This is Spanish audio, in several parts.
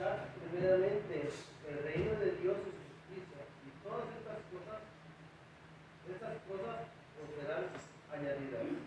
buscar primeramente el reino de Dios y su justicia, y todas estas cosas, estas cosas os serán añadidas.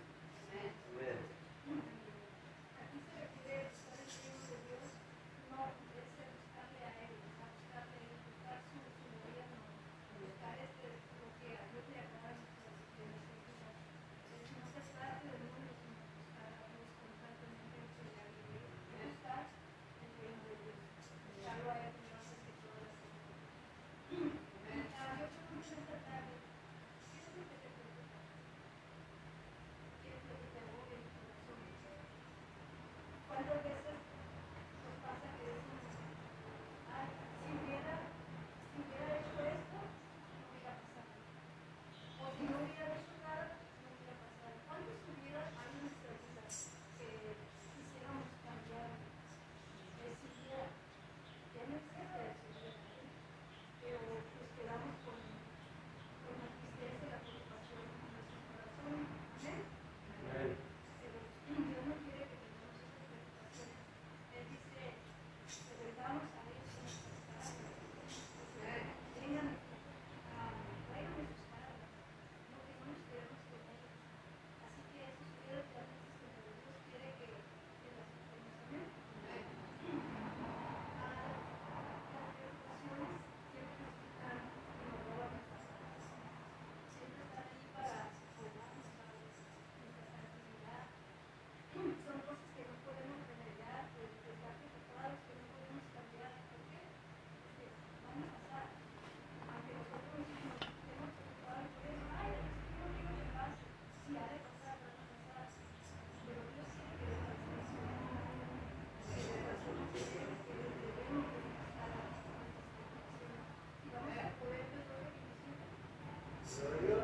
Yes.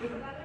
Thank you.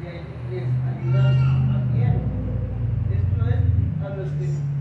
que les ayuda a bien. Esto es a los que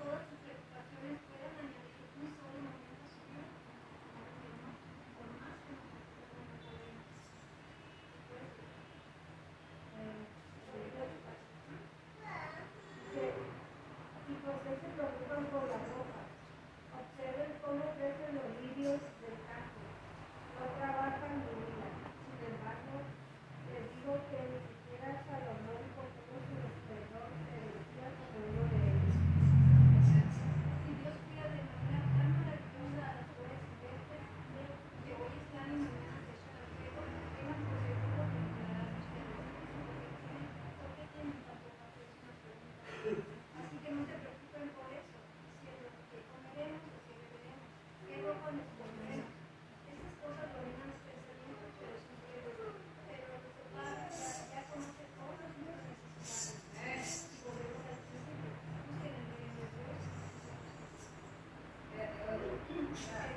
Lord. Thank you.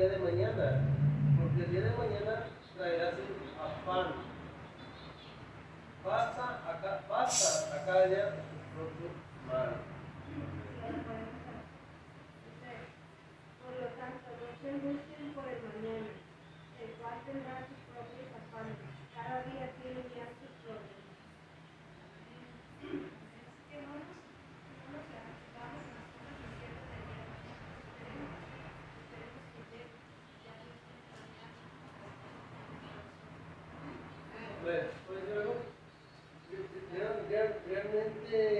día de mañana, porque el día de mañana traerá afán, ¿Puedes decir? Realmente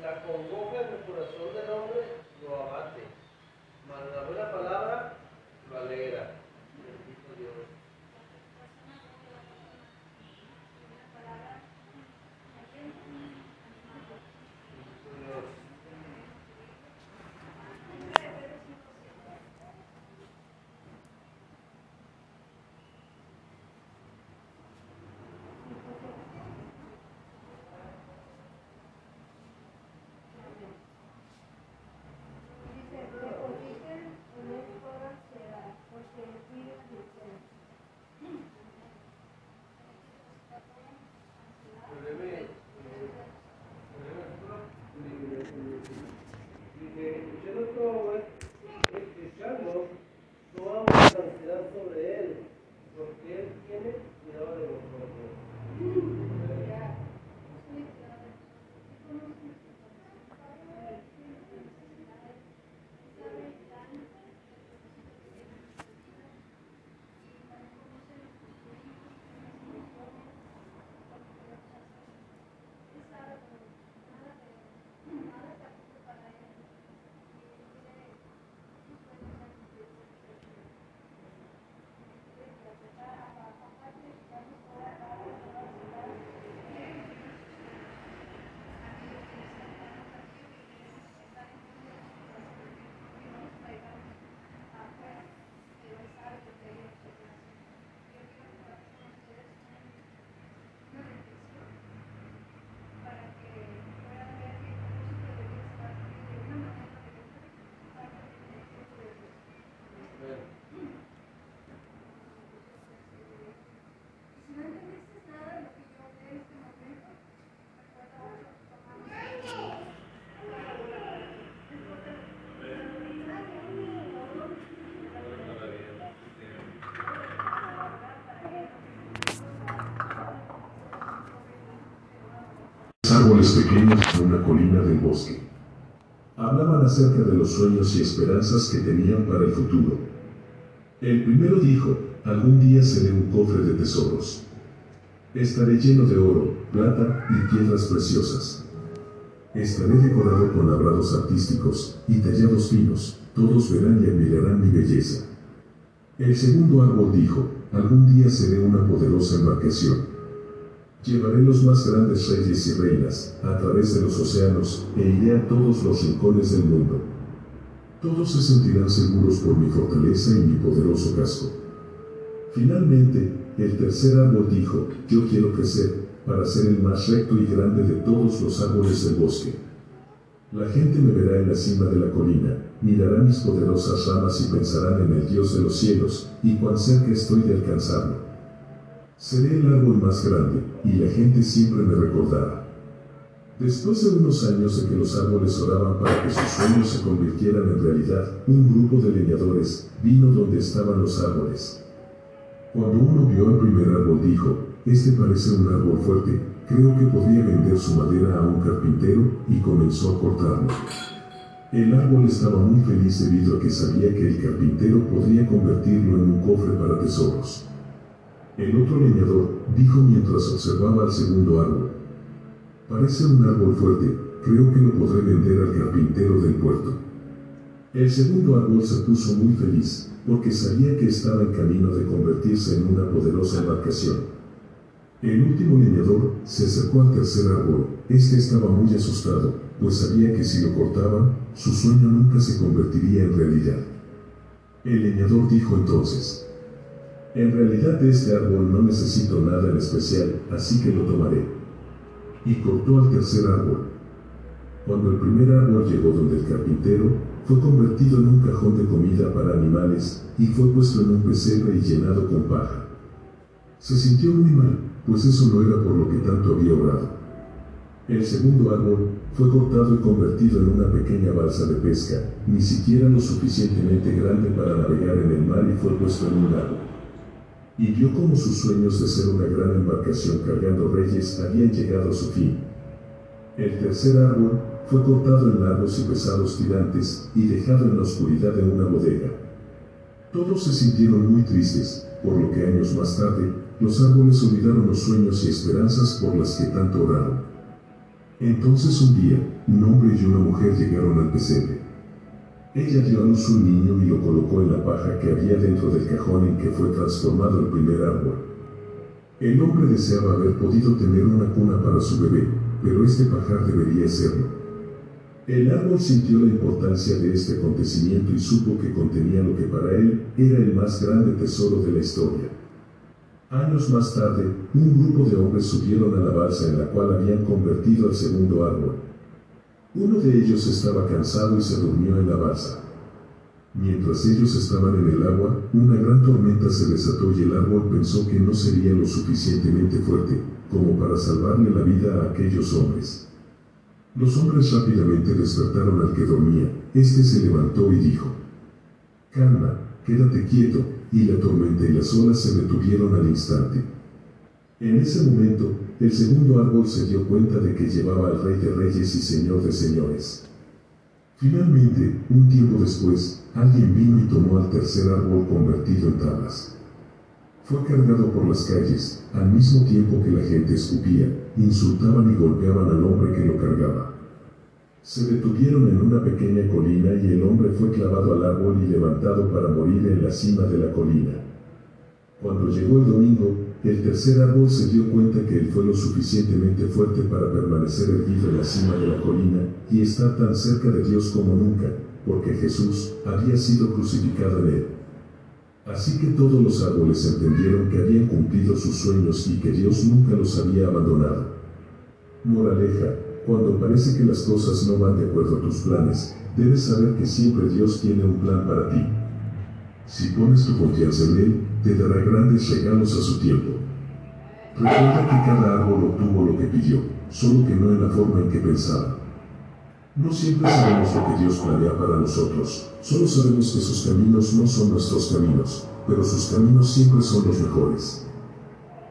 la congoja en el corazón de la pequeños en una colina del bosque. Hablaban acerca de los sueños y esperanzas que tenían para el futuro. El primero dijo, algún día seré un cofre de tesoros. Estaré lleno de oro, plata y piedras preciosas. Estaré decorado con labrados artísticos y tallados finos, todos verán y admirarán mi belleza. El segundo árbol dijo, algún día seré una poderosa embarcación. Llevaré los más grandes reyes y reinas a través de los océanos e iré a todos los rincones del mundo. Todos se sentirán seguros por mi fortaleza y mi poderoso casco. Finalmente, el tercer árbol dijo, yo quiero crecer para ser el más recto y grande de todos los árboles del bosque. La gente me verá en la cima de la colina, mirará mis poderosas ramas y pensarán en el Dios de los cielos, y cuán cerca estoy de alcanzarlo. Seré el árbol más grande, y la gente siempre me recordará. Después de unos años de que los árboles oraban para que sus sueños se convirtieran en realidad, un grupo de leñadores vino donde estaban los árboles. Cuando uno vio el primer árbol dijo, este parece un árbol fuerte, creo que podría vender su madera a un carpintero, y comenzó a cortarlo. El árbol estaba muy feliz debido a que sabía que el carpintero podría convertirlo en un cofre para tesoros. El otro leñador dijo mientras observaba al segundo árbol. Parece un árbol fuerte, creo que lo podré vender al carpintero del puerto. El segundo árbol se puso muy feliz, porque sabía que estaba en camino de convertirse en una poderosa embarcación. El último leñador se acercó al tercer árbol, este estaba muy asustado, pues sabía que si lo cortaban, su sueño nunca se convertiría en realidad. El leñador dijo entonces, en realidad de este árbol no necesito nada en especial, así que lo tomaré. Y cortó al tercer árbol. Cuando el primer árbol llegó donde el carpintero, fue convertido en un cajón de comida para animales, y fue puesto en un pesebre y llenado con paja. Se sintió muy mal, pues eso no era por lo que tanto había orado. El segundo árbol fue cortado y convertido en una pequeña balsa de pesca, ni siquiera lo suficientemente grande para navegar en el mar y fue puesto en un lago y vio cómo sus sueños de ser una gran embarcación cargando reyes habían llegado a su fin. El tercer árbol fue cortado en largos y pesados tirantes y dejado en la oscuridad de una bodega. Todos se sintieron muy tristes, por lo que años más tarde, los árboles olvidaron los sueños y esperanzas por las que tanto oraron. Entonces un día, un hombre y una mujer llegaron al pesebre. Ella dio a luz un niño y lo colocó en la paja que había dentro del cajón en que fue transformado el primer árbol. El hombre deseaba haber podido tener una cuna para su bebé, pero este pajar debería serlo. El árbol sintió la importancia de este acontecimiento y supo que contenía lo que para él era el más grande tesoro de la historia. Años más tarde, un grupo de hombres subieron a la balsa en la cual habían convertido al segundo árbol. Uno de ellos estaba cansado y se durmió en la balsa. Mientras ellos estaban en el agua, una gran tormenta se desató y el árbol pensó que no sería lo suficientemente fuerte como para salvarle la vida a aquellos hombres. Los hombres rápidamente despertaron al que dormía. Este se levantó y dijo, Calma, quédate quieto, y la tormenta y las olas se detuvieron al instante. En ese momento, el segundo árbol se dio cuenta de que llevaba al Rey de Reyes y Señor de Señores. Finalmente, un tiempo después, alguien vino y tomó al tercer árbol convertido en tablas. Fue cargado por las calles, al mismo tiempo que la gente escupía, insultaban y golpeaban al hombre que lo cargaba. Se detuvieron en una pequeña colina y el hombre fue clavado al árbol y levantado para morir en la cima de la colina. Cuando llegó el domingo, el tercer árbol se dio cuenta que él fue lo suficientemente fuerte para permanecer erguido en la cima de la colina y estar tan cerca de Dios como nunca, porque Jesús había sido crucificado en él. Así que todos los árboles entendieron que habían cumplido sus sueños y que Dios nunca los había abandonado. Moraleja, cuando parece que las cosas no van de acuerdo a tus planes, debes saber que siempre Dios tiene un plan para ti. Si pones tu confianza en Él, te dará grandes regalos a su tiempo. Recuerda que cada árbol obtuvo lo que pidió, solo que no en la forma en que pensaba. No siempre sabemos lo que Dios planea para nosotros, solo sabemos que sus caminos no son nuestros caminos, pero sus caminos siempre son los mejores.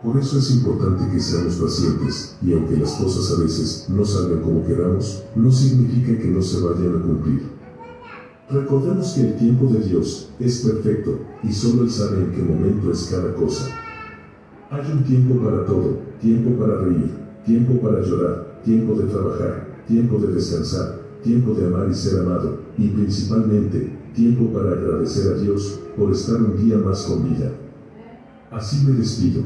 Por eso es importante que seamos pacientes, y aunque las cosas a veces no salgan como queramos, no significa que no se vayan a cumplir. Recordemos que el tiempo de Dios es perfecto, y solo Él sabe en qué momento es cada cosa. Hay un tiempo para todo, tiempo para reír, tiempo para llorar, tiempo de trabajar, tiempo de descansar, tiempo de amar y ser amado, y principalmente, tiempo para agradecer a Dios por estar un día más con vida. Así me despido.